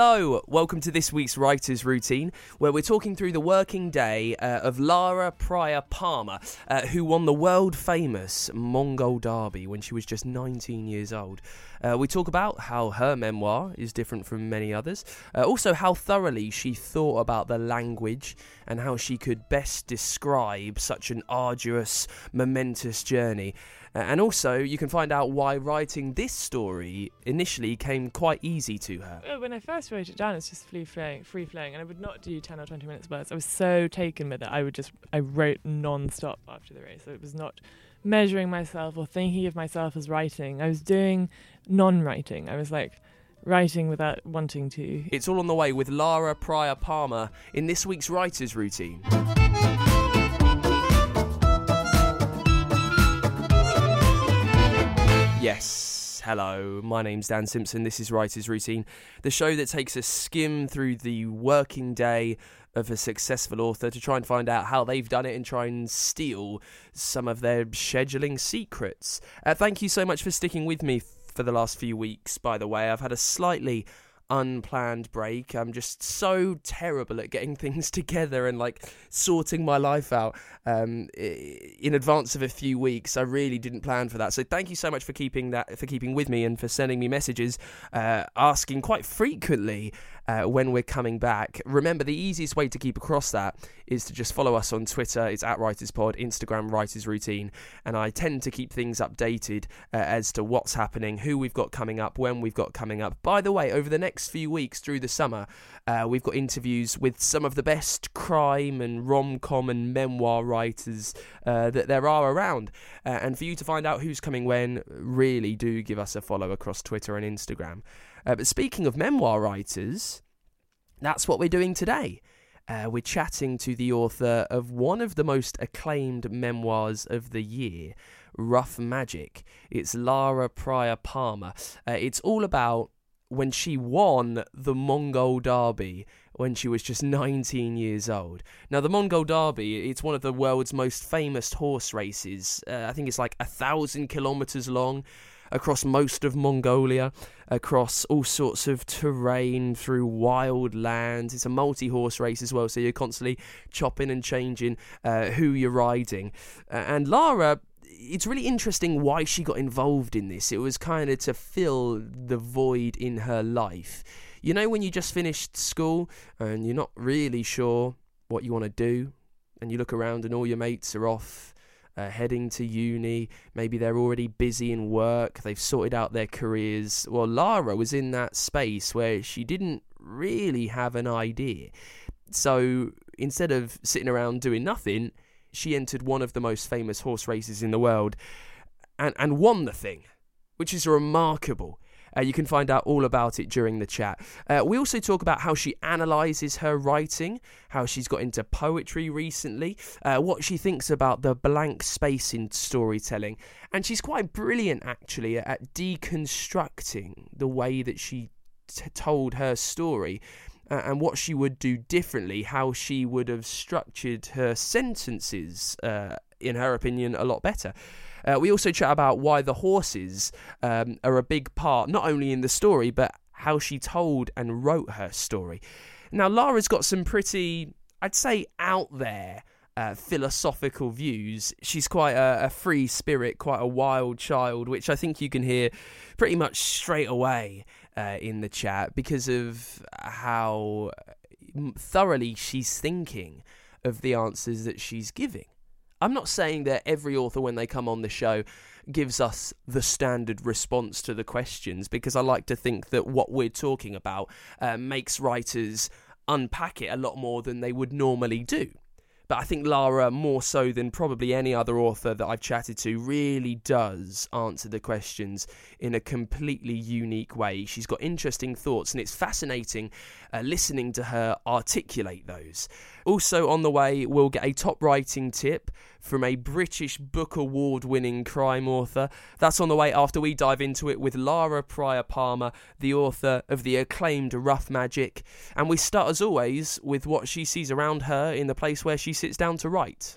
Hello, welcome to this week's Writer's Routine, where we're talking through the working day uh, of Lara Prior Palmer, uh, who won the world famous Mongol Derby when she was just 19 years old. Uh, we talk about how her memoir is different from many others, uh, also, how thoroughly she thought about the language and how she could best describe such an arduous, momentous journey. Uh, and also, you can find out why writing this story initially came quite easy to her. When I first wrote it down, it's just free flowing, free flowing, and I would not do ten or twenty minutes words. I was so taken with it. I would just, I wrote non-stop after the race. So it was not measuring myself or thinking of myself as writing. I was doing non-writing. I was like writing without wanting to. It's all on the way with Lara Prior Palmer in this week's Writer's Routine. Yes, hello, my name's Dan Simpson. This is Writer's Routine, the show that takes a skim through the working day of a successful author to try and find out how they've done it and try and steal some of their scheduling secrets. Uh, thank you so much for sticking with me for the last few weeks, by the way. I've had a slightly unplanned break. I'm just so terrible at getting things together and like sorting my life out um, in advance of a few weeks. I really didn't plan for that. So thank you so much for keeping that for keeping with me and for sending me messages uh, asking quite frequently uh, when we're coming back. Remember, the easiest way to keep across that is to just follow us on Twitter. It's at WritersPod, Instagram Writers Routine, and I tend to keep things updated uh, as to what's happening, who we've got coming up, when we've got coming up. By the way, over the next few weeks through the summer, uh, we've got interviews with some of the best crime and rom com and memoir writers uh, that there are around. Uh, and for you to find out who's coming when, really do give us a follow across Twitter and Instagram. Uh, but speaking of memoir writers, that's what we're doing today. Uh, we're chatting to the author of one of the most acclaimed memoirs of the year, Rough Magic. It's Lara Prior Palmer. Uh, it's all about when she won the Mongol Derby when she was just 19 years old. Now, the Mongol Derby, it's one of the world's most famous horse races. Uh, I think it's like a thousand kilometers long across most of Mongolia, across all sorts of terrain, through wild lands. It's a multi horse race as well, so you're constantly chopping and changing uh, who you're riding. Uh, and Lara. It's really interesting why she got involved in this. It was kind of to fill the void in her life. You know, when you just finished school and you're not really sure what you want to do, and you look around and all your mates are off uh, heading to uni. Maybe they're already busy in work. They've sorted out their careers. Well, Lara was in that space where she didn't really have an idea. So instead of sitting around doing nothing, she entered one of the most famous horse races in the world and, and won the thing, which is remarkable. Uh, you can find out all about it during the chat. Uh, we also talk about how she analyses her writing, how she's got into poetry recently, uh, what she thinks about the blank space in storytelling. And she's quite brilliant, actually, at deconstructing the way that she t- told her story. Uh, and what she would do differently, how she would have structured her sentences, uh, in her opinion, a lot better. Uh, we also chat about why the horses um, are a big part, not only in the story, but how she told and wrote her story. Now, Lara's got some pretty I'd say, out there. Uh, philosophical views. She's quite a, a, free spirit, quite a wild child, which I think you can hear pretty much straight away uh, in the chat because of how thoroughly she's thinking of the answers that she's giving. I'm not saying that every author, when they come on the show, gives us the standard response to the questions, because I like to think that what we're talking about uh, makes writers unpack it a lot more than they would normally do. But I think Lara, more so than probably any other author that I've chatted to, really does answer the questions in a completely unique way. She's got interesting thoughts, and it's fascinating uh, listening to her articulate those. Also, on the way, we'll get a top writing tip from a British Book Award winning crime author. That's on the way after we dive into it with Lara Prior Palmer, the author of the acclaimed Rough Magic. And we start, as always, with what she sees around her in the place where she sits down to write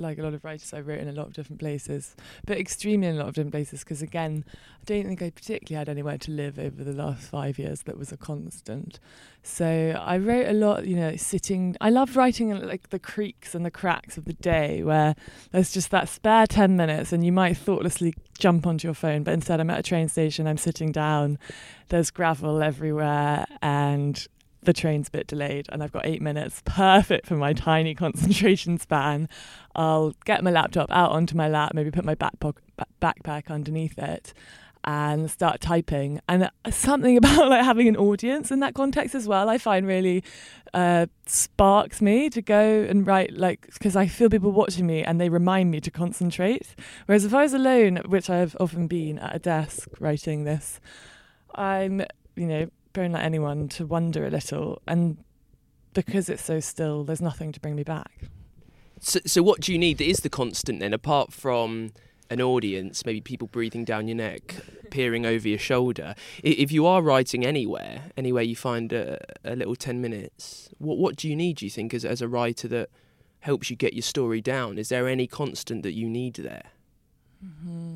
like a lot of writers, I wrote in a lot of different places, but extremely in a lot of different places because, again, I don't think I particularly had anywhere to live over the last five years that was a constant. So I wrote a lot, you know, sitting. I love writing in like the creaks and the cracks of the day where there's just that spare 10 minutes and you might thoughtlessly jump onto your phone, but instead I'm at a train station, I'm sitting down, there's gravel everywhere, and the train's a bit delayed and I've got eight minutes, perfect for my tiny concentration span. I'll get my laptop out onto my lap, maybe put my back po- backpack underneath it and start typing. And something about like having an audience in that context as well, I find really uh, sparks me to go and write like because I feel people watching me and they remind me to concentrate. Whereas if I was alone, which I've often been at a desk writing this, I'm you know don't let anyone to wonder a little. And because it's so still, there's nothing to bring me back. So, so what do you need that is the constant then, apart from an audience, maybe people breathing down your neck, peering over your shoulder? If you are writing anywhere, anywhere you find a, a little 10 minutes, what, what do you need, do you think, as, as a writer that helps you get your story down? Is there any constant that you need there? Mm-hmm.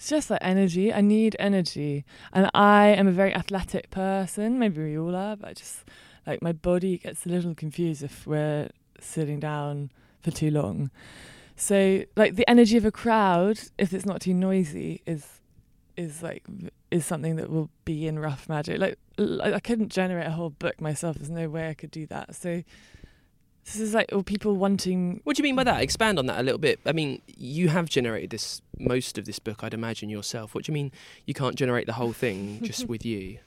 It's just like energy. I need energy. And I am a very athletic person. Maybe we all are, but I just like my body gets a little confused if we're sitting down for too long. So like the energy of a crowd, if it's not too noisy, is is like is something that will be in rough magic. Like I couldn't generate a whole book myself. There's no way I could do that. So this is like or people wanting. What do you mean by that? Expand on that a little bit. I mean, you have generated this most of this book, I'd imagine yourself. What do you mean you can't generate the whole thing just with you?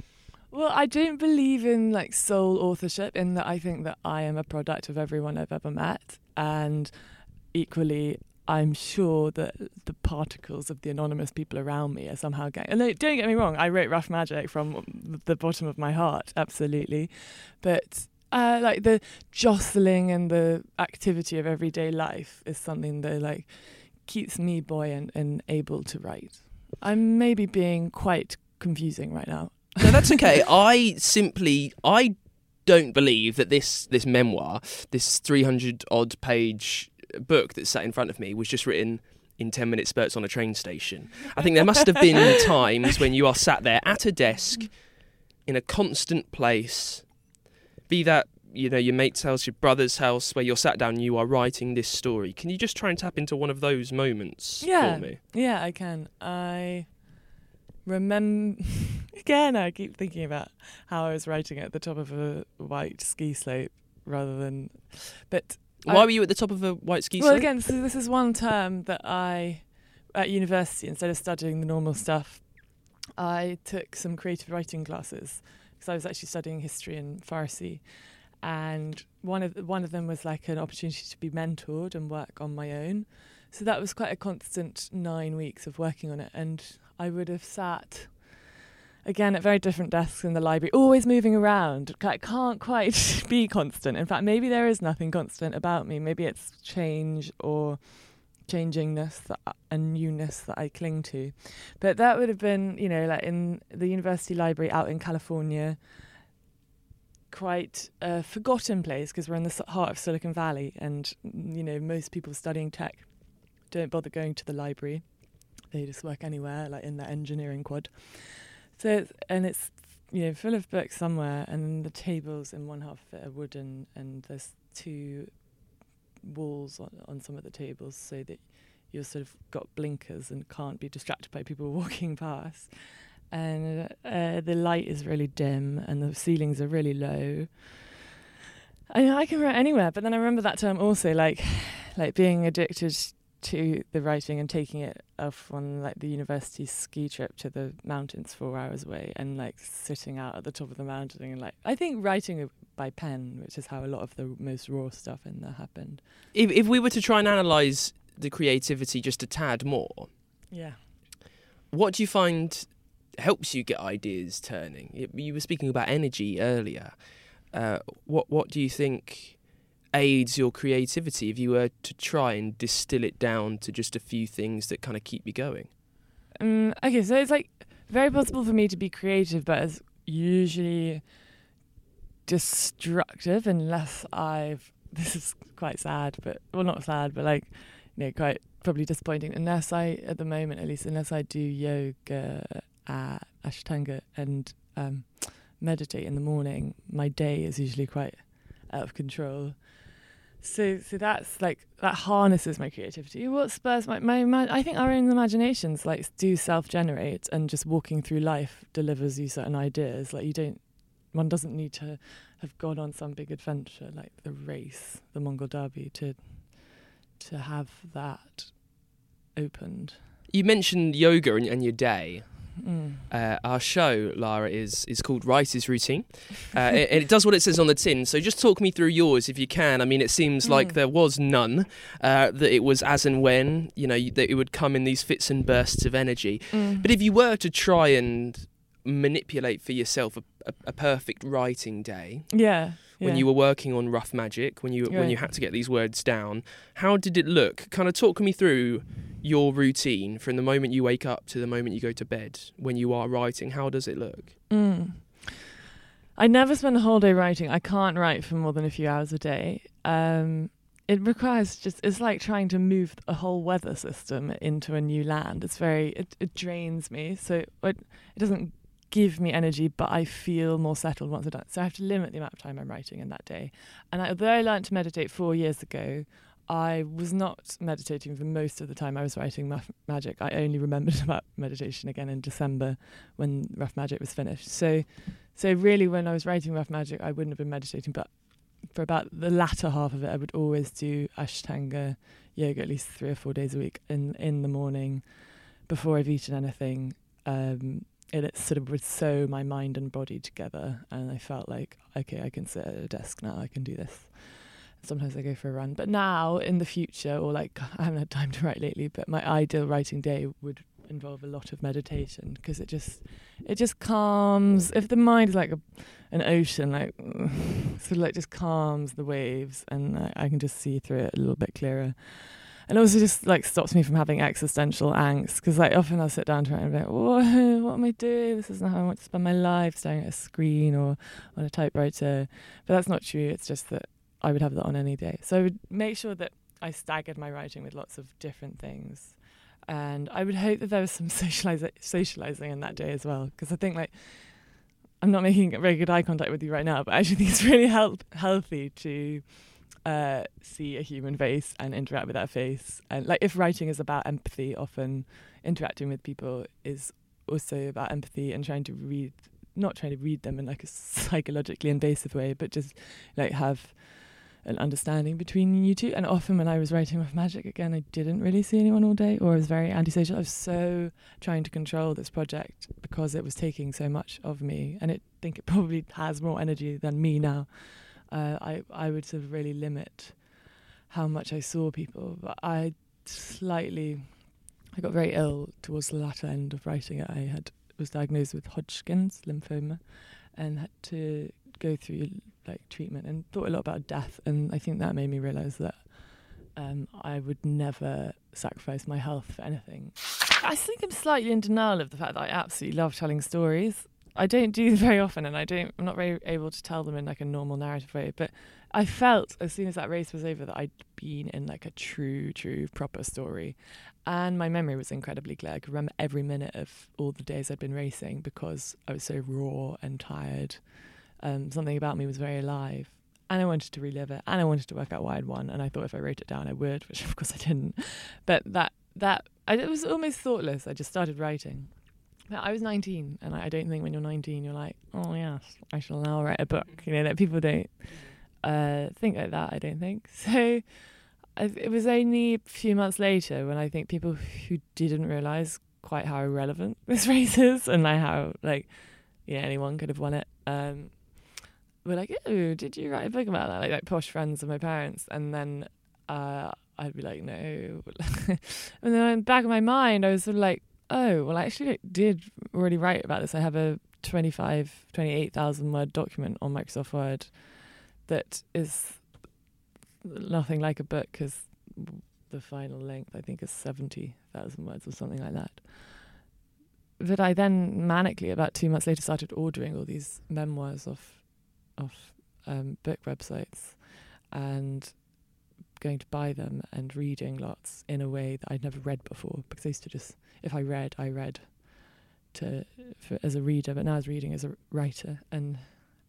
Well, I don't believe in like sole authorship in that I think that I am a product of everyone I've ever met, and equally, I'm sure that the particles of the anonymous people around me are somehow getting. And don't get me wrong, I wrote Rough Magic from the bottom of my heart, absolutely, but uh, like the jostling and the activity of everyday life is something that like keeps me buoyant and able to write. I'm maybe being quite confusing right now. No, that's okay. I simply I don't believe that this this memoir, this 300 odd page book that's sat in front of me was just written in 10 minute spurts on a train station. I think there must have been times when you are sat there at a desk in a constant place be that you know your mate's house, your brother's house, where you're sat down, and you are writing this story. Can you just try and tap into one of those moments yeah. for me? Yeah, I can. I remember again. I keep thinking about how I was writing at the top of a white ski slope rather than, but why I, were you at the top of a white ski well, slope? Well, again, so this is one term that I at university instead of studying the normal stuff, I took some creative writing classes because I was actually studying history and Farsi, and one of one of them was like an opportunity to be mentored and work on my own. So that was quite a constant nine weeks of working on it, and I would have sat again at very different desks in the library, always moving around. I can't quite be constant. In fact, maybe there is nothing constant about me. Maybe it's change or changingness and newness that I cling to. But that would have been, you know, like in the university library out in California, quite a forgotten place because we're in the heart of Silicon Valley, and mm, you know, most people studying tech don't bother going to the library. They just work anywhere, like in the engineering quad. So, and it's you know, full of books somewhere, and the tables in one half of it are wooden, and there's two walls on, on some of the tables so that you've sort of got blinkers and can't be distracted by people walking past. And uh, the light is really dim, and the ceilings are really low. I mean, I can write anywhere, but then I remember that term also, like, like being addicted to the writing and taking it off on like the university ski trip to the mountains four hours away and like sitting out at the top of the mountain and like I think writing by pen, which is how a lot of the most raw stuff in there happened. If if we were to try and analyze the creativity just a tad more, Yeah. what do you find helps you get ideas turning? You were speaking about energy earlier. Uh, what what do you think aids your creativity if you were to try and distill it down to just a few things that kind of keep you going? Um, okay, so it's like very possible for me to be creative, but it's usually destructive unless I've. This is quite sad, but well, not sad, but like, you know, quite probably disappointing. Unless I, at the moment at least, unless I do yoga, uh, ashtanga, and um, meditate in the morning, my day is usually quite out of control. So, so that's like that harnesses my creativity. What spurs my, my, my I think our own imaginations like do self-generate, and just walking through life delivers you certain ideas. Like you don't, one doesn't need to have gone on some big adventure like the race, the Mongol Derby, to to have that opened. You mentioned yoga and, and your day. Mm. Uh, our show, Lara, is is called Writer's Routine, uh, and it does what it says on the tin. So just talk me through yours if you can. I mean, it seems like Mm. there was none. Uh, that it was as and when you know that it would come in these fits and bursts of energy. Mm. But if you were to try and manipulate for yourself a, a, a perfect writing day yeah, when yeah. you were working on Rough Magic, when you when you had to get these words down, how did it look? Kind of talk me through your routine from the moment you wake up to the moment you go to bed when you are writing. How does it look? Mm. I never spend a whole day writing. I can't write for more than a few hours a day. Um, it requires just, it's like trying to move a whole weather system into a new land. It's very, it, it drains me. So it, it doesn't give me energy, but I feel more settled once I've done it. So I have to limit the amount of time I'm writing in that day. And I, although I learned to meditate four years ago, I was not meditating for most of the time I was writing Rough Magic. I only remembered about meditation again in December when Rough Magic was finished. So, so really, when I was writing Rough Magic, I wouldn't have been meditating, but for about the latter half of it, I would always do Ashtanga yoga at least three or four days a week in in the morning before I've eaten anything. Um, and it sort of would sew my mind and body together, and I felt like okay, I can sit at a desk now. I can do this. Sometimes I go for a run, but now in the future, or like I haven't had time to write lately, but my ideal writing day would involve a lot of meditation because it just it just calms. If the mind is like a, an ocean, like sort of like just calms the waves, and I, I can just see through it a little bit clearer. And also just like stops me from having existential angst because like often I'll sit down to write and be like, what, what am I doing? This isn't how I want to spend my life staring at a screen or on a typewriter. But that's not true. It's just that I would have that on any day. So I would make sure that I staggered my writing with lots of different things. And I would hope that there was some socialize- socializing in that day as well. Because I think, like, I'm not making very good eye contact with you right now, but I actually think it's really help- healthy to uh, see a human face and interact with that face. And, like, if writing is about empathy, often interacting with people is also about empathy and trying to read, not trying to read them in like a psychologically invasive way, but just like have an understanding between you two. And often when I was writing with Magic again, I didn't really see anyone all day, or I was very antisocial. I was so trying to control this project because it was taking so much of me, and I think it probably has more energy than me now. Uh, I I would sort of really limit how much I saw people, but I slightly I got very ill towards the latter end of writing it. I had was diagnosed with Hodgkin's lymphoma, and had to go through like treatment and thought a lot about death and I think that made me realize that um, I would never sacrifice my health for anything. I think I'm slightly in denial of the fact that I absolutely love telling stories I don't do very often, and I don't. I'm not very able to tell them in like a normal narrative way. But I felt as soon as that race was over that I'd been in like a true, true, proper story, and my memory was incredibly clear. I could remember every minute of all the days I'd been racing because I was so raw and tired. Um, something about me was very alive, and I wanted to relive it, and I wanted to work out why I'd won. And I thought if I wrote it down, I would, which of course I didn't. But that that I, it was almost thoughtless. I just started writing. I was 19, and I, I don't think when you're 19 you're like, oh yes, I shall now write a book. You know that people don't uh, think like that. I don't think so. I, it was only a few months later when I think people who didn't realize quite how irrelevant this race is and like how like yeah anyone could have won it. Um, were like, oh, did you write a book about that? Like like posh friends of my parents, and then uh, I'd be like, no. and then in the back of my mind, I was sort of like, oh, well, I actually did already write about this. I have a 25, 28,000 word document on Microsoft Word that is nothing like a book because the final length, I think, is 70,000 words or something like that. But I then manically, about two months later, started ordering all these memoirs off, off um, book websites and going to buy them and reading lots in a way that I'd never read before because I used to just if I read I read to for, as a reader but now I was reading as a writer and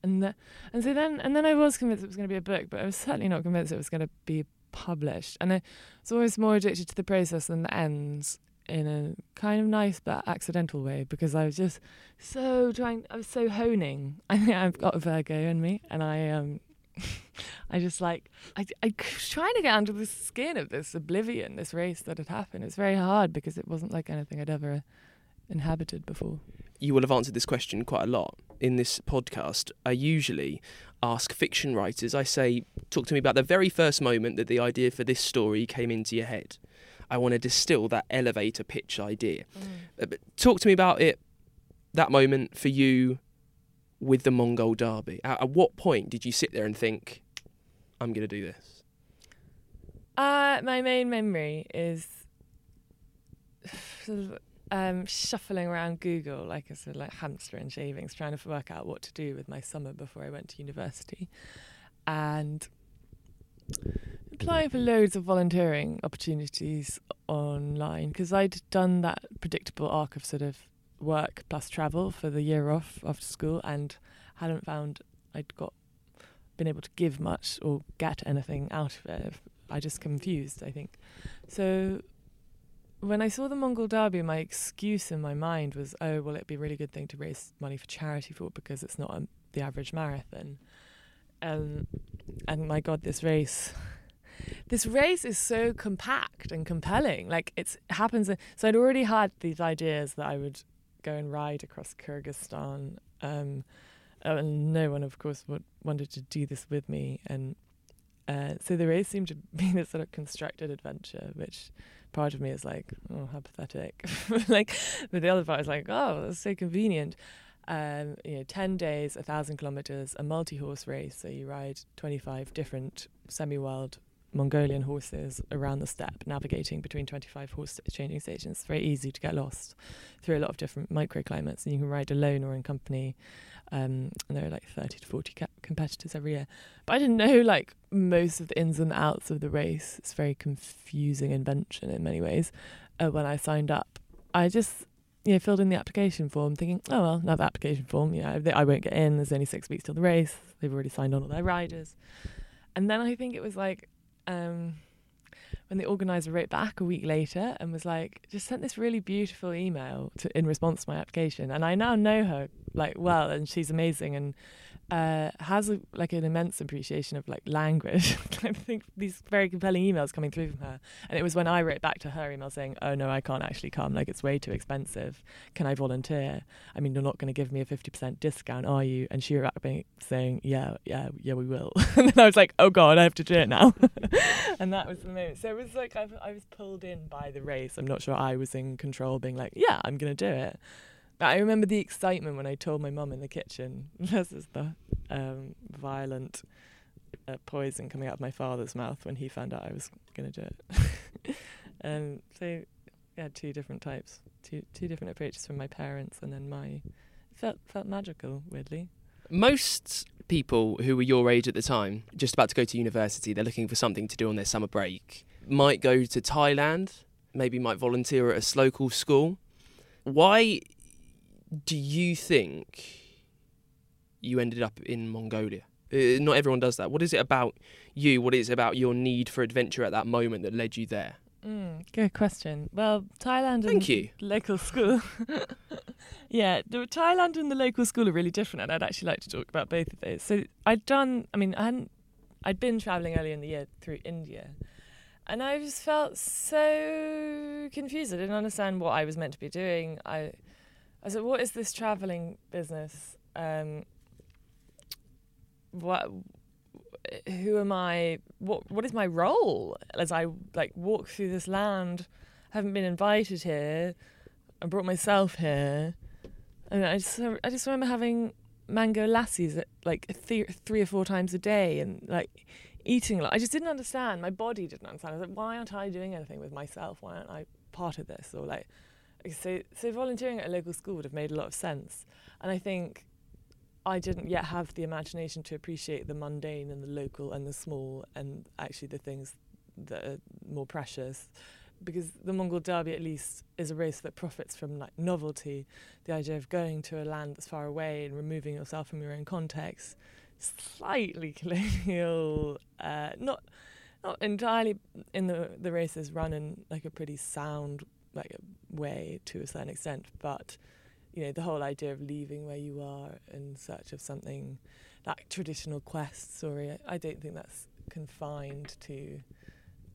and the, and so then and then I was convinced it was going to be a book but I was certainly not convinced it was going to be published and I was always more addicted to the process than the ends in a kind of nice but accidental way because I was just so trying I was so honing. I think I've got a Virgo in me and I um I just like I I was trying to get under the skin of this oblivion, this race that had happened. It's very hard because it wasn't like anything I'd ever inhabited before. You will have answered this question quite a lot in this podcast. I usually ask fiction writers. I say, talk to me about the very first moment that the idea for this story came into your head. I want to distill that elevator pitch idea. Mm. But talk to me about it. That moment for you with the Mongol Derby? At, at what point did you sit there and think, I'm going to do this? Uh, my main memory is sort of um, shuffling around Google like a sort of like hamster in shavings, trying to work out what to do with my summer before I went to university, and applying for loads of volunteering opportunities online because I'd done that predictable arc of sort of work plus travel for the year off after school and hadn't found I'd got been able to give much or get anything out of it. I just confused, I think. So when I saw the Mongol Derby, my excuse in my mind was, oh, well, it'd be a really good thing to raise money for charity for because it's not a, the average marathon. Um, and my God, this race. This race is so compact and compelling. Like it's, it happens. So I'd already had these ideas that I would go and ride across Kyrgyzstan. Um, and no one, of course, would, wanted to do this with me. And uh, so the race seemed to be this sort of constructed adventure, which part of me is like, oh, how pathetic. like, but the other part is like, oh, that's so convenient. Um, you know, 10 days, a thousand kilometers, a multi horse race. So you ride 25 different semi wild Mongolian horses around the steppe, navigating between 25 horse changing stations. It's very easy to get lost through a lot of different microclimates, and you can ride alone or in company. Um, and there are like 30 to 40 ca- competitors every year. But I didn't know like most of the ins and outs of the race. It's a very confusing invention in many ways. Uh, when I signed up, I just you know, filled in the application form thinking, oh, well, another application form. You know, I won't get in. There's only six weeks till the race. They've already signed on all their riders. And then I think it was like um, when the organizer wrote back a week later and was like, just sent this really beautiful email to, in response to my application. And I now know her like well, and she's amazing. And uh, has a, like an immense appreciation of like language. I think these very compelling emails coming through from her, and it was when I wrote back to her email saying, "Oh no, I can't actually come. Like it's way too expensive. Can I volunteer? I mean, you're not going to give me a fifty percent discount, are you?" And she wrote back saying, "Yeah, yeah, yeah, we will." and then I was like, "Oh God, I have to do it now." and that was the moment. So it was like I, I was pulled in by the race. I'm not sure I was in control, being like, "Yeah, I'm going to do it." I remember the excitement when I told my mum in the kitchen versus the um, violent uh, poison coming out of my father's mouth when he found out I was going to do it. um, so, yeah, two different types, two two different approaches from my parents, and then my felt felt magical, weirdly. Most people who were your age at the time, just about to go to university, they're looking for something to do on their summer break, might go to Thailand, maybe might volunteer at a local school. Why do you think you ended up in Mongolia? Uh, not everyone does that. What is it about you? What is it about your need for adventure at that moment that led you there? Mm, good question. Well, Thailand and Thank you. local school. yeah, the Thailand and the local school are really different, and I'd actually like to talk about both of those. So I'd done. I mean, I hadn't. I'd been traveling earlier in the year through India, and I just felt so confused. I didn't understand what I was meant to be doing. I, I said, "What is this traveling business? Um, what who am I? What what is my role as I like walk through this land? I haven't been invited here. I brought myself here, and I just I just remember having mango lassis at, like th- three or four times a day, and like eating. Like, I just didn't understand. My body didn't understand. I was like, why aren't I doing anything with myself? Why aren't I part of this? Or like, so so volunteering at a local school would have made a lot of sense, and I think I didn't yet have the imagination to appreciate the mundane and the local and the small and actually the things that are more precious. Because the Mongol Derby, at least, is a race that profits from like novelty, the idea of going to a land that's far away and removing yourself from your own context, slightly colonial, uh, not not entirely in the the races run in like a pretty sound like a way to a certain extent, but you know, the whole idea of leaving where you are in search of something like traditional quests story, I don't think that's confined to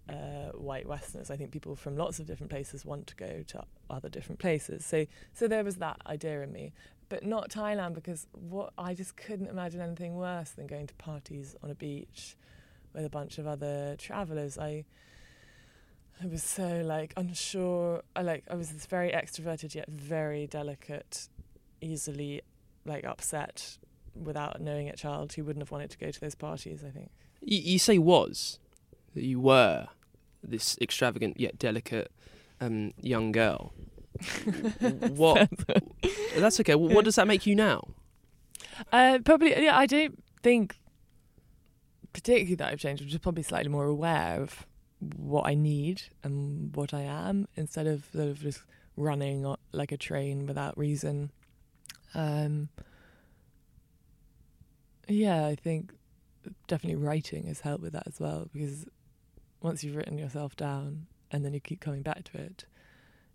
uh, white Westerners. I think people from lots of different places want to go to other different places. So, so there was that idea in me, but not Thailand because what I just couldn't imagine anything worse than going to parties on a beach with a bunch of other travellers. I I was so like unsure. I like I was this very extroverted yet very delicate, easily like upset without knowing it child who wouldn't have wanted to go to those parties. I think. You, you say was that you were this extravagant yet delicate um, young girl. what? that's okay. What does that make you now? Uh, probably. Yeah, I don't think particularly that I've changed. I'm just probably slightly more aware of what I need and what I am instead of sort of just running like a train without reason. Um, yeah, I think definitely writing has helped with that as well because once you've written yourself down and then you keep coming back to it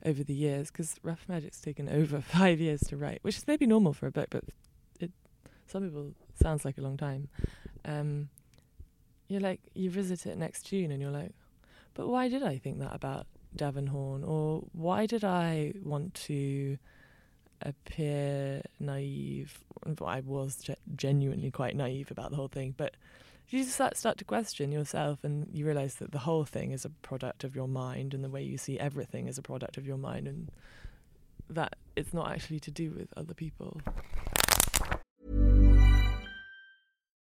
over the years, because Rough Magic's taken over five years to write, which is maybe normal for a book, but it some people sounds like a long time. Um, you're like you visit it next June and you're like, but why did I think that about Devan Horn? Or why did I want to appear naive? I was genuinely quite naive about the whole thing, but you just start, start to question yourself and you realize that the whole thing is a product of your mind and the way you see everything is a product of your mind and that it's not actually to do with other people.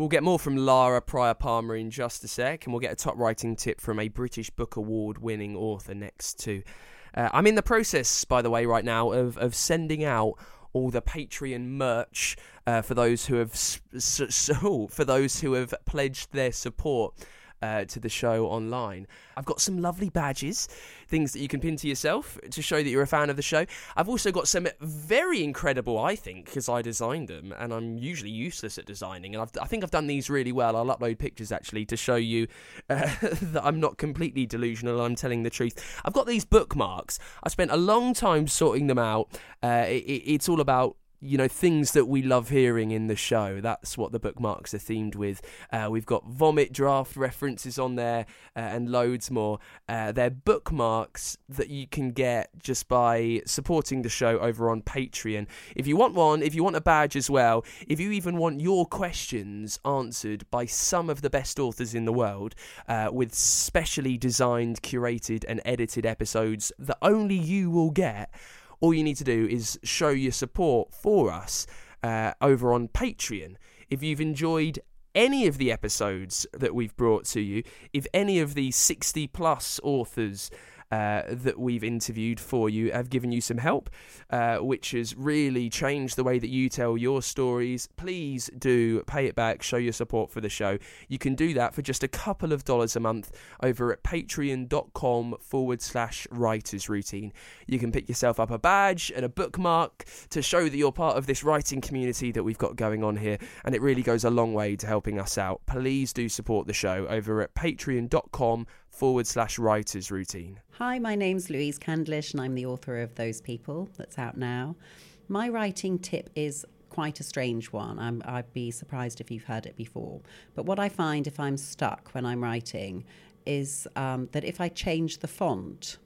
We'll get more from Lara Prior Palmer in just a sec, and we'll get a top writing tip from a British Book Award winning author next too. Uh, I'm in the process, by the way, right now of of sending out all the Patreon merch uh, for those who have s- s- s- for those who have pledged their support uh, to the show online. I've got some lovely badges, things that you can pin to yourself to show that you're a fan of the show. I've also got some very incredible, I think, because I designed them, and I'm usually useless at designing. And I've, I think I've done these really well. I'll upload pictures actually to show you uh, that I'm not completely delusional. I'm telling the truth. I've got these bookmarks. I spent a long time sorting them out. Uh, it, it's all about you know things that we love hearing in the show. That's what the bookmarks are themed with. Uh, we've got vomit draft references on there uh, and loads more. Uh, they're bookmarks that you can get just by supporting the show over on patreon. If you want one if you want a badge as well if you even want your questions answered by some of the best authors in the world uh, with specially designed curated and edited episodes that only you will get all you need to do is show your support for us uh, over on Patreon. If you've enjoyed any of the episodes that we've brought to you, if any of the 60 plus authors uh, that we've interviewed for you have given you some help, uh, which has really changed the way that you tell your stories. Please do pay it back, show your support for the show. You can do that for just a couple of dollars a month over at patreon.com forward slash writers routine. You can pick yourself up a badge and a bookmark to show that you're part of this writing community that we've got going on here, and it really goes a long way to helping us out. Please do support the show over at patreon.com forward slash writers routine. Hi, my name's Louise Candlish, and I'm the author of Those People that's out now. My writing tip is quite a strange one. I'm, I'd be surprised if you've heard it before. But what I find if I'm stuck when I'm writing is um, that if I change the font,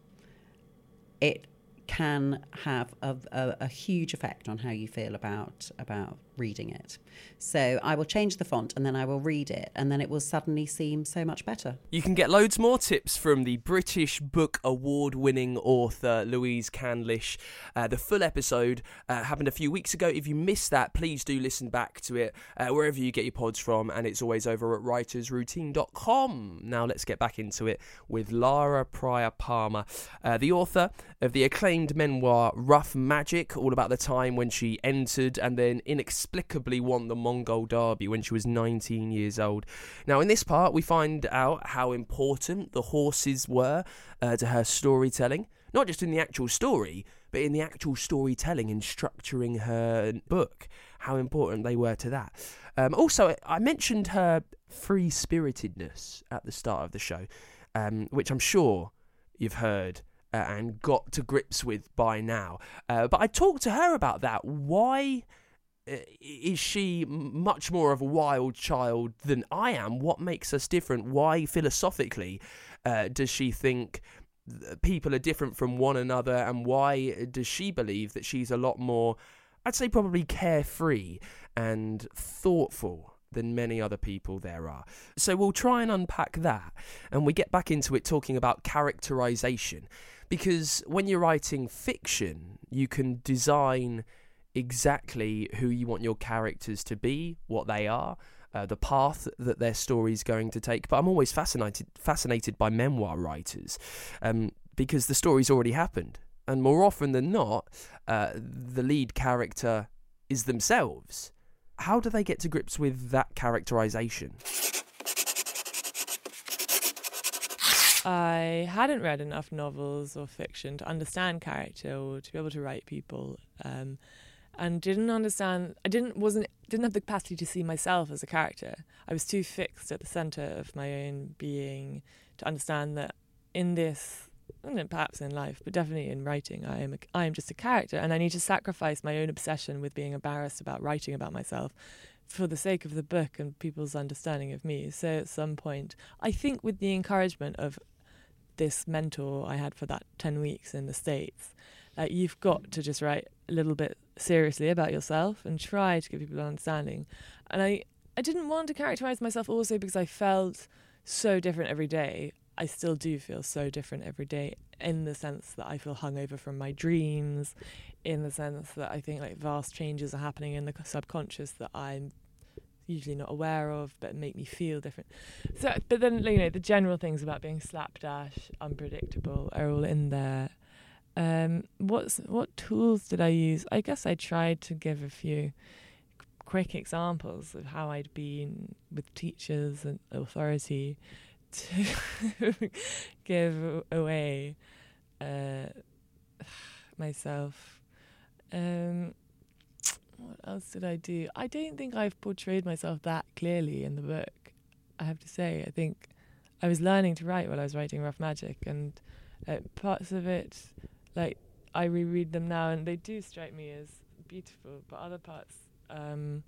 it can have a, a, a, huge effect on how you feel about about reading it. So I will change the font and then I will read it and then it will suddenly seem so much better. You can get loads more tips from the British Book Award winning author Louise Candlish. Uh, the full episode uh, happened a few weeks ago. If you missed that, please do listen back to it uh, wherever you get your pods from and it's always over at writersroutine.com. Now let's get back into it with Lara Prior Palmer, uh, the author of the acclaimed memoir Rough Magic, all about the time when she entered and then inexplicably inexplicably won the Mongol Derby when she was 19 years old. Now, in this part, we find out how important the horses were uh, to her storytelling, not just in the actual story, but in the actual storytelling and structuring her book, how important they were to that. Um, also, I mentioned her free spiritedness at the start of the show, um, which I'm sure you've heard. Uh, and got to grips with by now. Uh, but I talked to her about that. Why is she much more of a wild child than I am? What makes us different? Why philosophically uh, does she think people are different from one another? And why does she believe that she's a lot more, I'd say, probably carefree and thoughtful? Than many other people there are. So we'll try and unpack that and we get back into it talking about characterization. Because when you're writing fiction, you can design exactly who you want your characters to be, what they are, uh, the path that their story is going to take. But I'm always fascinated fascinated by memoir writers um, because the story's already happened, and more often than not, uh, the lead character is themselves. How do they get to grips with that characterization? I hadn't read enough novels or fiction to understand character or to be able to write people. Um, and didn't understand I didn't wasn't didn't have the capacity to see myself as a character. I was too fixed at the center of my own being to understand that in this perhaps in life, but definitely in writing, I am a, I am just a character, and I need to sacrifice my own obsession with being embarrassed about writing about myself for the sake of the book and people's understanding of me. So at some point, I think with the encouragement of this mentor I had for that ten weeks in the states, uh, you've got to just write a little bit seriously about yourself and try to give people an understanding. And I, I didn't want to characterize myself also because I felt so different every day. I still do feel so different every day in the sense that I feel hungover from my dreams, in the sense that I think like vast changes are happening in the subconscious that I'm usually not aware of but make me feel different. So but then you know the general things about being slapdash, unpredictable are all in there. Um what's what tools did I use? I guess I tried to give a few quick examples of how I'd been with teachers and authority to give away uh, myself. Um, what else did I do? I don't think I've portrayed myself that clearly in the book. I have to say, I think I was learning to write while I was writing Rough Magic, and uh, parts of it, like I reread them now, and they do strike me as beautiful, but other parts um,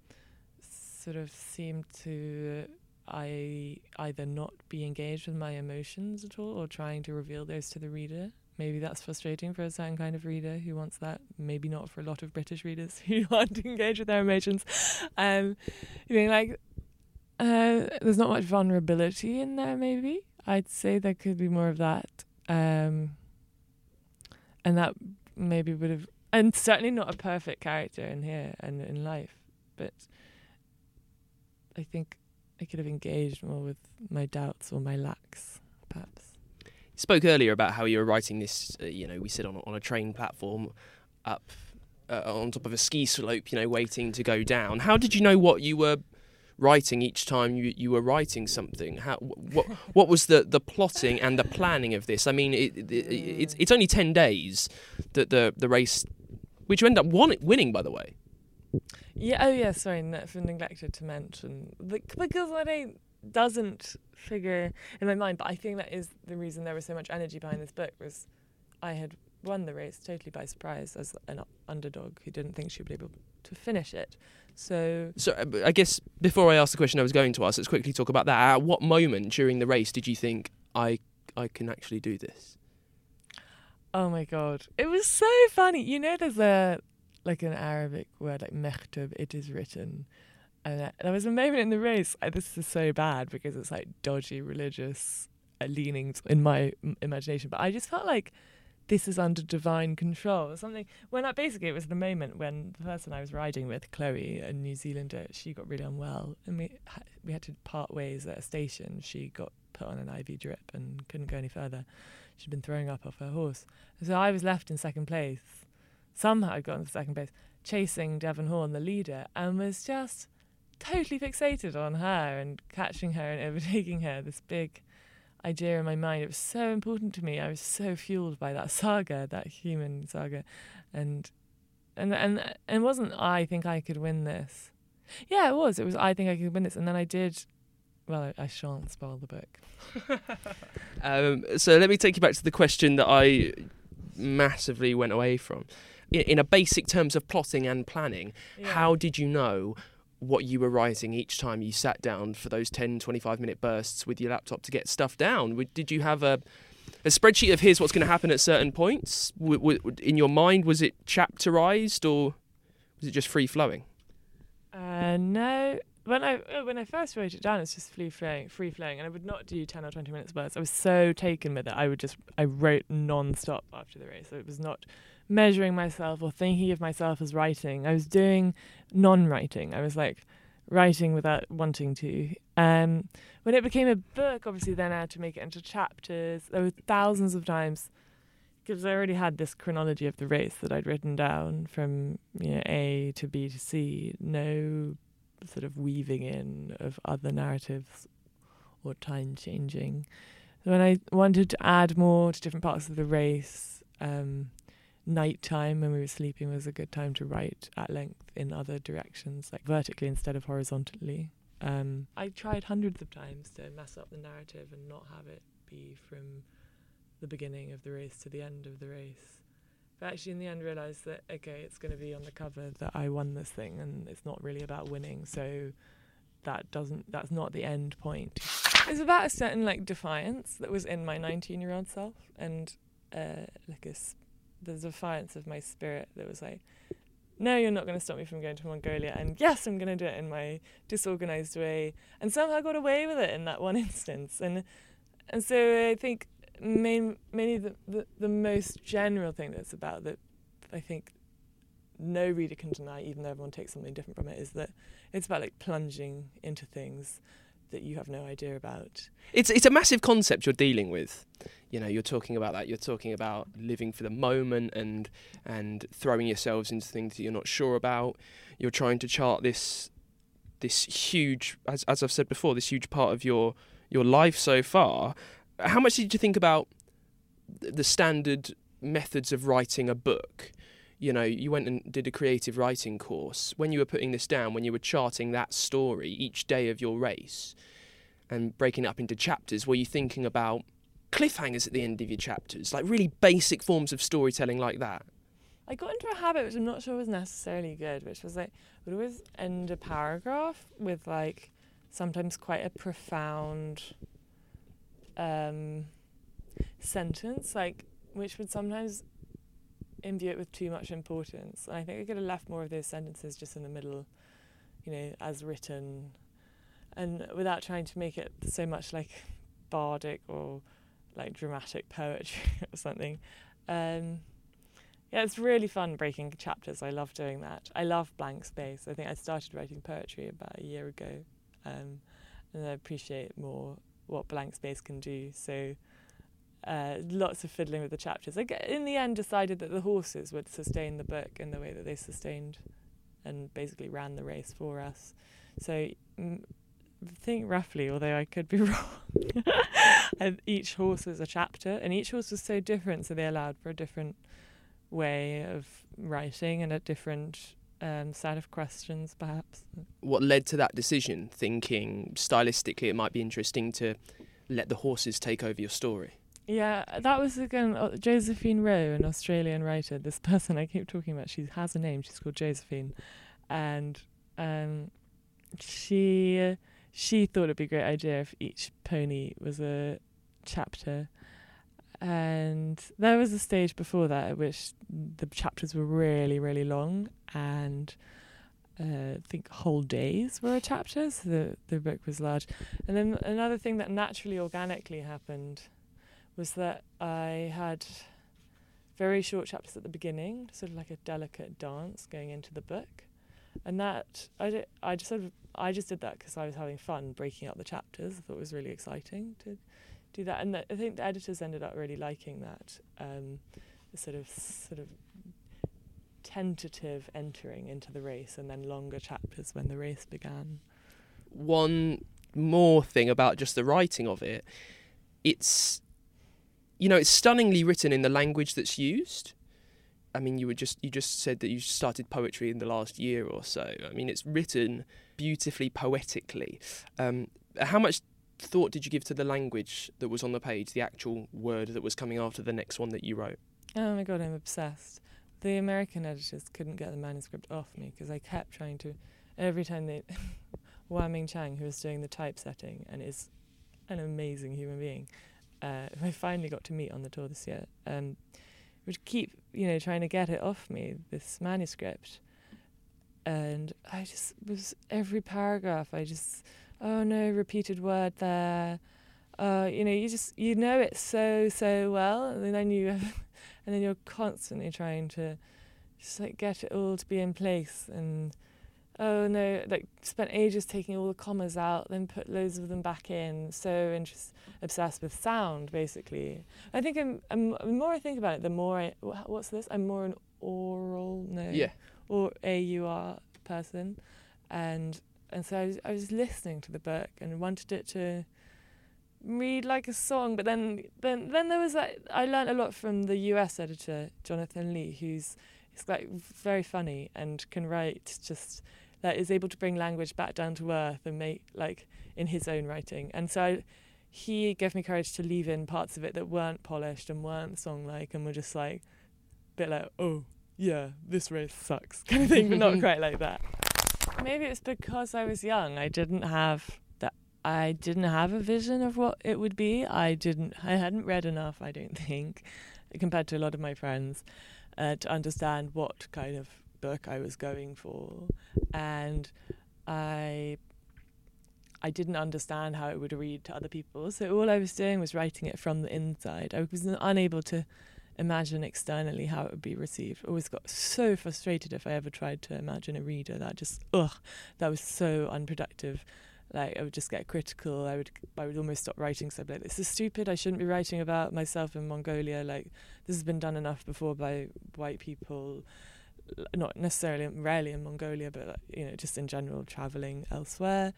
sort of seem to I either not be engaged with my emotions at all or trying to reveal those to the reader. Maybe that's frustrating for a certain kind of reader who wants that. Maybe not for a lot of British readers who want to engage with their emotions. Um, you know, like uh, there's not much vulnerability in there. Maybe I'd say there could be more of that, um, and that maybe would have, and certainly not a perfect character in here and in life, but I think I could have engaged more with my doubts or my lacks, perhaps. You spoke earlier about how you were writing this. Uh, you know, we sit on on a train platform, up uh, on top of a ski slope. You know, waiting to go down. How did you know what you were writing each time you, you were writing something? How what what was the, the plotting and the planning of this? I mean, it, it, it, it's it's only ten days that the the race, which you end up won, winning, by the way. Yeah. Oh, yeah. Sorry, for neglected to mention because I don't doesn't figure in my mind. But I think that is the reason there was so much energy behind this book was I had won the race totally by surprise as an underdog who didn't think she would be able to finish it. So, so uh, I guess before I ask the question I was going to ask, let's quickly talk about that. At what moment during the race did you think I I can actually do this? Oh my god, it was so funny. You know, there's a like an Arabic word like maktub, it is written. And there was a moment in the race, I, this is so bad because it's like dodgy religious uh, leanings in my imagination, but I just felt like this is under divine control or something. When I, basically it was the moment when the person I was riding with, Chloe, a New Zealander, she got really unwell and we we had to part ways at a station. She got put on an IV drip and couldn't go any further. She'd been throwing up off her horse. So I was left in second place somehow I got into second place, chasing Devan Horn, the leader, and was just totally fixated on her and catching her and overtaking her. This big idea in my mind. It was so important to me. I was so fueled by that saga, that human saga, and and and and wasn't I think I could win this? Yeah, it was. It was I think I could win this, and then I did. Well, I, I shan't spoil the book. um, so let me take you back to the question that I massively went away from in, in a basic terms of plotting and planning, yeah. how did you know what you were writing each time you sat down for those 10, 25 minute bursts with your laptop to get stuff down? Did you have a a spreadsheet of here's what's going to happen at certain points in your mind was it chapterized or was it just free flowing uh, no when I uh, when I first wrote it down, it's just free flowing, free flowing, and I would not do ten or twenty minutes bursts. I was so taken with it, I would just I wrote non-stop after the race. So it was not measuring myself or thinking of myself as writing. I was doing non-writing. I was like writing without wanting to. Um, when it became a book, obviously, then I had to make it into chapters. There were thousands of times because I already had this chronology of the race that I'd written down from you know A to B to C. No sort of weaving in of other narratives or time changing. When I wanted to add more to different parts of the race, um, nighttime when we were sleeping was a good time to write at length in other directions, like vertically instead of horizontally. Um, I tried hundreds of times to mess up the narrative and not have it be from the beginning of the race to the end of the race. But actually, in the end, realised that okay, it's going to be on the cover that I won this thing, and it's not really about winning. So that doesn't that's not the end point. It's about a certain like defiance that was in my 19 year old self, and uh, like a the defiance of my spirit that was like, no, you're not going to stop me from going to Mongolia. And yes, I'm going to do it in my disorganized way. And somehow got away with it in that one instance. And and so I think main, mainly the, the, the most general thing that's about that I think no reader can deny, even though everyone takes something different from it, is that it's about like plunging into things that you have no idea about. It's it's a massive concept you're dealing with. You know, you're talking about that. You're talking about living for the moment and and throwing yourselves into things that you're not sure about. You're trying to chart this this huge, as as I've said before, this huge part of your your life so far. How much did you think about the standard methods of writing a book? You know, you went and did a creative writing course. When you were putting this down, when you were charting that story each day of your race and breaking it up into chapters, were you thinking about cliffhangers at the end of your chapters, like really basic forms of storytelling like that? I got into a habit which I'm not sure was necessarily good, which was like would always end a paragraph with like sometimes quite a profound um, sentence, like which would sometimes imbue it with too much importance. And I think I could have left more of those sentences just in the middle, you know, as written, and without trying to make it so much like bardic or like dramatic poetry or something. Um, yeah, it's really fun breaking chapters. I love doing that. I love blank space. I think I started writing poetry about a year ago, um, and I appreciate more what blank space can do. So uh, lots of fiddling with the chapters. I in the end decided that the horses would sustain the book in the way that they sustained and basically ran the race for us. So I think roughly, although I could be wrong, and each horse was a chapter, and each horse was so different, so they allowed for a different way of writing and a different um, set of questions, perhaps. What led to that decision? Thinking stylistically, it might be interesting to let the horses take over your story. Yeah, that was again uh, Josephine Rowe, an Australian writer. This person I keep talking about, she has a name. She's called Josephine, and um, she she thought it'd be a great idea if each pony was a chapter. And there was a stage before that at which the chapters were really, really long, and uh, I think whole days were a chapter, so the the book was large. And then another thing that naturally, organically happened was that I had very short chapters at the beginning, sort of like a delicate dance going into the book, and that I did, I just sort of I just did that because I was having fun breaking up the chapters. I thought it was really exciting to do that, and I think the editors ended up really liking that um, the sort of sort of tentative entering into the race, and then longer chapters when the race began. One more thing about just the writing of it, it's you know, it's stunningly written in the language that's used. I mean, you were just you just said that you started poetry in the last year or so. I mean, it's written beautifully poetically. Um, how much thought did you give to the language that was on the page, the actual word that was coming after the next one that you wrote? Oh my god, I'm obsessed. The American editors couldn't get the manuscript off me because I kept trying to. Every time they, Wang Ming Chang, who was doing the typesetting and is an amazing human being, uh, who I finally got to meet on the tour this year, um, would keep, you know, trying to get it off me, this manuscript. And I just was, every paragraph, I just, oh no, repeated word there. Uh, you know, you just, you know it so, so well. And then you, and then you're constantly trying to just like get it all to be in place and, oh no, like spent ages taking all the commas out, then put loads of them back in. So interest, obsessed with sound, basically. I think I'm, I'm, the more I think about it, the more I, what's this? I'm more an oral, no, yeah, or A U R person, and and so I was, I was listening to the book and wanted it to read like a song, but then then then there was like I learned a lot from the U.S. editor Jonathan Lee, who's he's like very funny and can write just that is able to bring language back down to earth and make like in his own writing. And so I, he gave me courage to leave in parts of it that weren't polished and weren't song like and were just like a bit like, oh yeah, this race sucks kind of thing, but not quite like that. Maybe it's because I was young. I didn't have that. I didn't have a vision of what it would be. I didn't. I hadn't read enough. I don't think, compared to a lot of my friends, uh, to understand what kind of book I was going for, and I I didn't understand how it would read to other people. So all I was doing was writing it from the inside. I was unable to imagine externally how it would be received. I always got so frustrated if I ever tried to imagine a reader. That just ugh, that was so unproductive. Like I would just get critical. I would I would almost stop writing. So I'd be like, this is stupid. I shouldn't be writing about myself in Mongolia. Like this has been done enough before by white people. Not necessarily rarely in Mongolia, but you know, just in general, traveling elsewhere.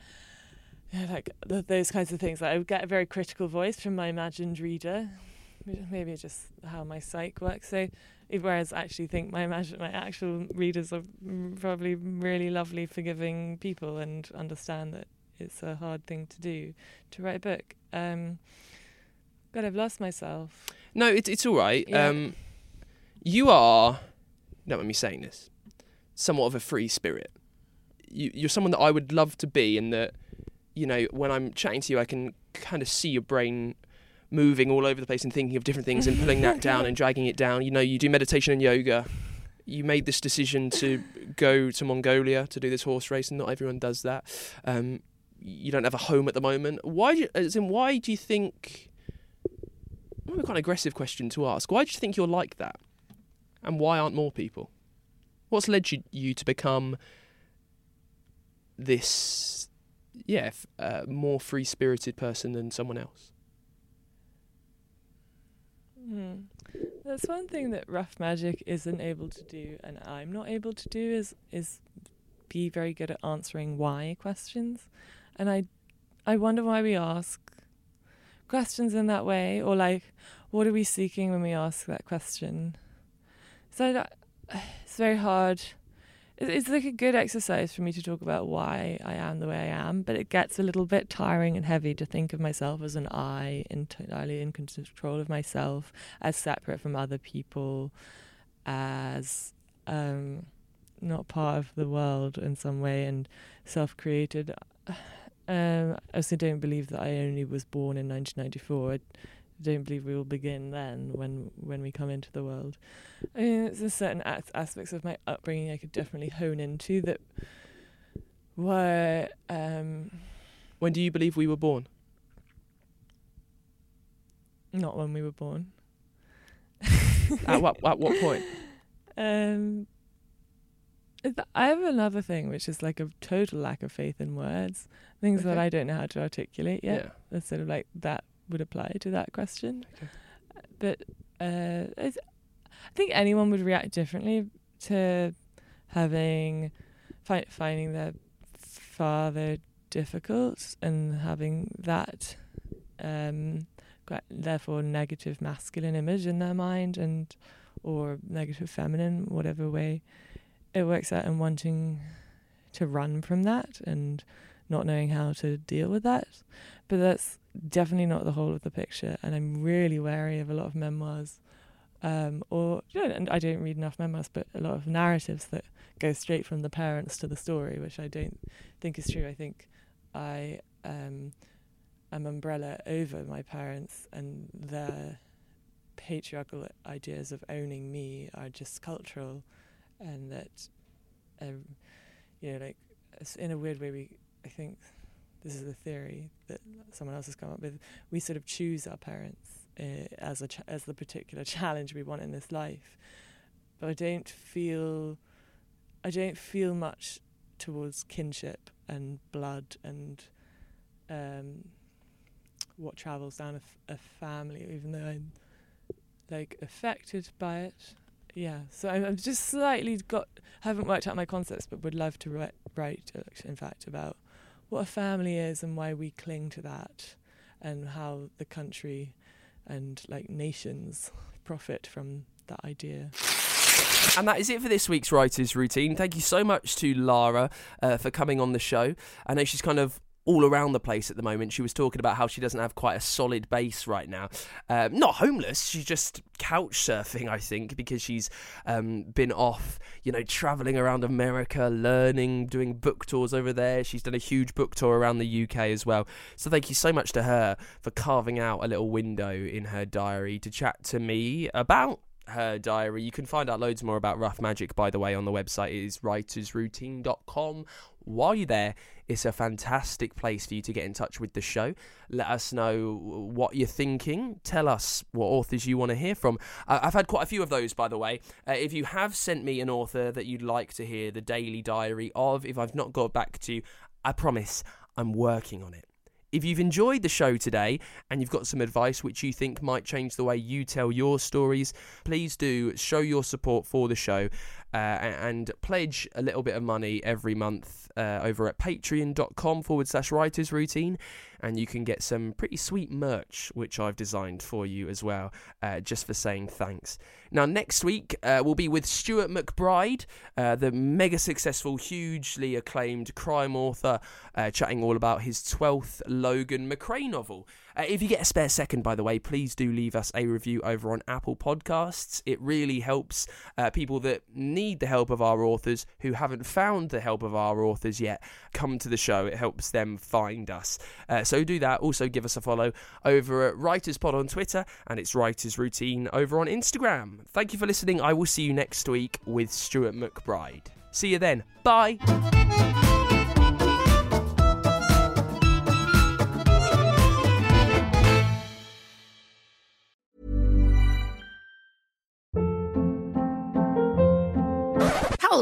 Yeah, like th- those kinds of things. Like I would get a very critical voice from my imagined reader, maybe just how my psyche works. So, whereas I actually think my imagine my actual readers are probably really lovely, forgiving people and understand that it's a hard thing to do to write a book. Um, God, I've lost myself. No, it's it's all right. Yeah. Um, you are, don't mind me saying this, somewhat of a free spirit. You, you're someone that I would love to be, and that you know when I'm chatting to you, I can kind of see your brain moving all over the place and thinking of different things and pulling that down and dragging it down. You know, you do meditation and yoga. You made this decision to go to Mongolia to do this horse race, and not everyone does that. Um, you don't have a home at the moment. Why? Do you, as in, why do you think? Well, quite an aggressive question to ask. Why do you think you're like that? And why aren't more people? What's led you, you to become this, yeah, uh, more free spirited person than someone else? Hmm. That's one thing that rough magic isn't able to do, and I'm not able to do is is be very good at answering why questions, and I I wonder why we ask questions in that way, or like what are we seeking when we ask that question? So it's very hard. It's like a good exercise for me to talk about why I am the way I am, but it gets a little bit tiring and heavy to think of myself as an I, entirely in control of myself, as separate from other people, as um, not part of the world in some way and self-created. Um, I also don't believe that I only was born in 1994. I don't believe we will begin then when when we come into the world. I mean, there's certain as- aspects of my upbringing I could definitely hone into that were um, When do you believe we were born? not when we were born. at what at what point? Um, I have another thing, which is like a total lack of faith in words, things that I don't know how to articulate yet. Yeah. That's sort of like that would apply to that question. Okay. But uh, I think anyone would react differently to having fi- finding their father difficult and having that um, quite, therefore negative masculine image in their mind and or negative feminine, whatever way it works out, and wanting to run from that and not knowing how to deal with that. But that's definitely not the whole of the picture, and I'm really wary of a lot of memoirs. Um, or you know, and I don't read enough memoirs, but a lot of narratives that go straight from the parents to the story, which I don't think is true. I think I um, am umbrella over my parents and their patriarchal ideas of owning me are just cultural, and that, um, you know, like in a weird way, we I think this is the theory that someone else has come up with. We sort of choose our parents uh, as a ch- as the particular challenge we want in this life, but I don't feel I don't feel much towards kinship and blood and um, what travels down a, f- a family, even though I'm like affected by it. Yeah, so I'm, I've just slightly got haven't worked out my concepts, but would love to write, write in fact about what a family is and why we cling to that, and how the country and like nations profit from that idea. And that is it for this week's writers routine. Thank you so much to Lara uh, for coming on the show. I know she's kind of all around the place at the moment. She was talking about how she doesn't have quite a solid base right now. Um, not homeless, she's just couch surfing, I think, because she's um, been off, you know, traveling around America, learning, doing book tours over there. She's done a huge book tour around the UK as well. So thank you so much to her for carving out a little window in her diary to chat to me about her diary. You can find out loads more about Rough Magic, by the way, on the website. It is writersroutine.com. While you're there, it's a fantastic place for you to get in touch with the show. Let us know what you're thinking. Tell us what authors you want to hear from. Uh, I've had quite a few of those, by the way. Uh, if you have sent me an author that you'd like to hear the daily diary of, if I've not got back to you, I promise I'm working on it. If you've enjoyed the show today and you've got some advice which you think might change the way you tell your stories, please do show your support for the show uh, and pledge a little bit of money every month uh, over at patreon.com forward slash writers routine. And you can get some pretty sweet merch, which I've designed for you as well, uh, just for saying thanks. Now, next week, uh, we'll be with Stuart MacBride, uh, the mega successful, hugely acclaimed crime author, uh, chatting all about his 12th Logan McRae novel. Uh, if you get a spare second, by the way, please do leave us a review over on Apple Podcasts. It really helps uh, people that need the help of our authors who haven't found the help of our authors yet come to the show. It helps them find us. Uh, so do that. Also, give us a follow over at Writers Pod on Twitter and it's Writers Routine over on Instagram. Thank you for listening. I will see you next week with Stuart MacBride. See you then. Bye.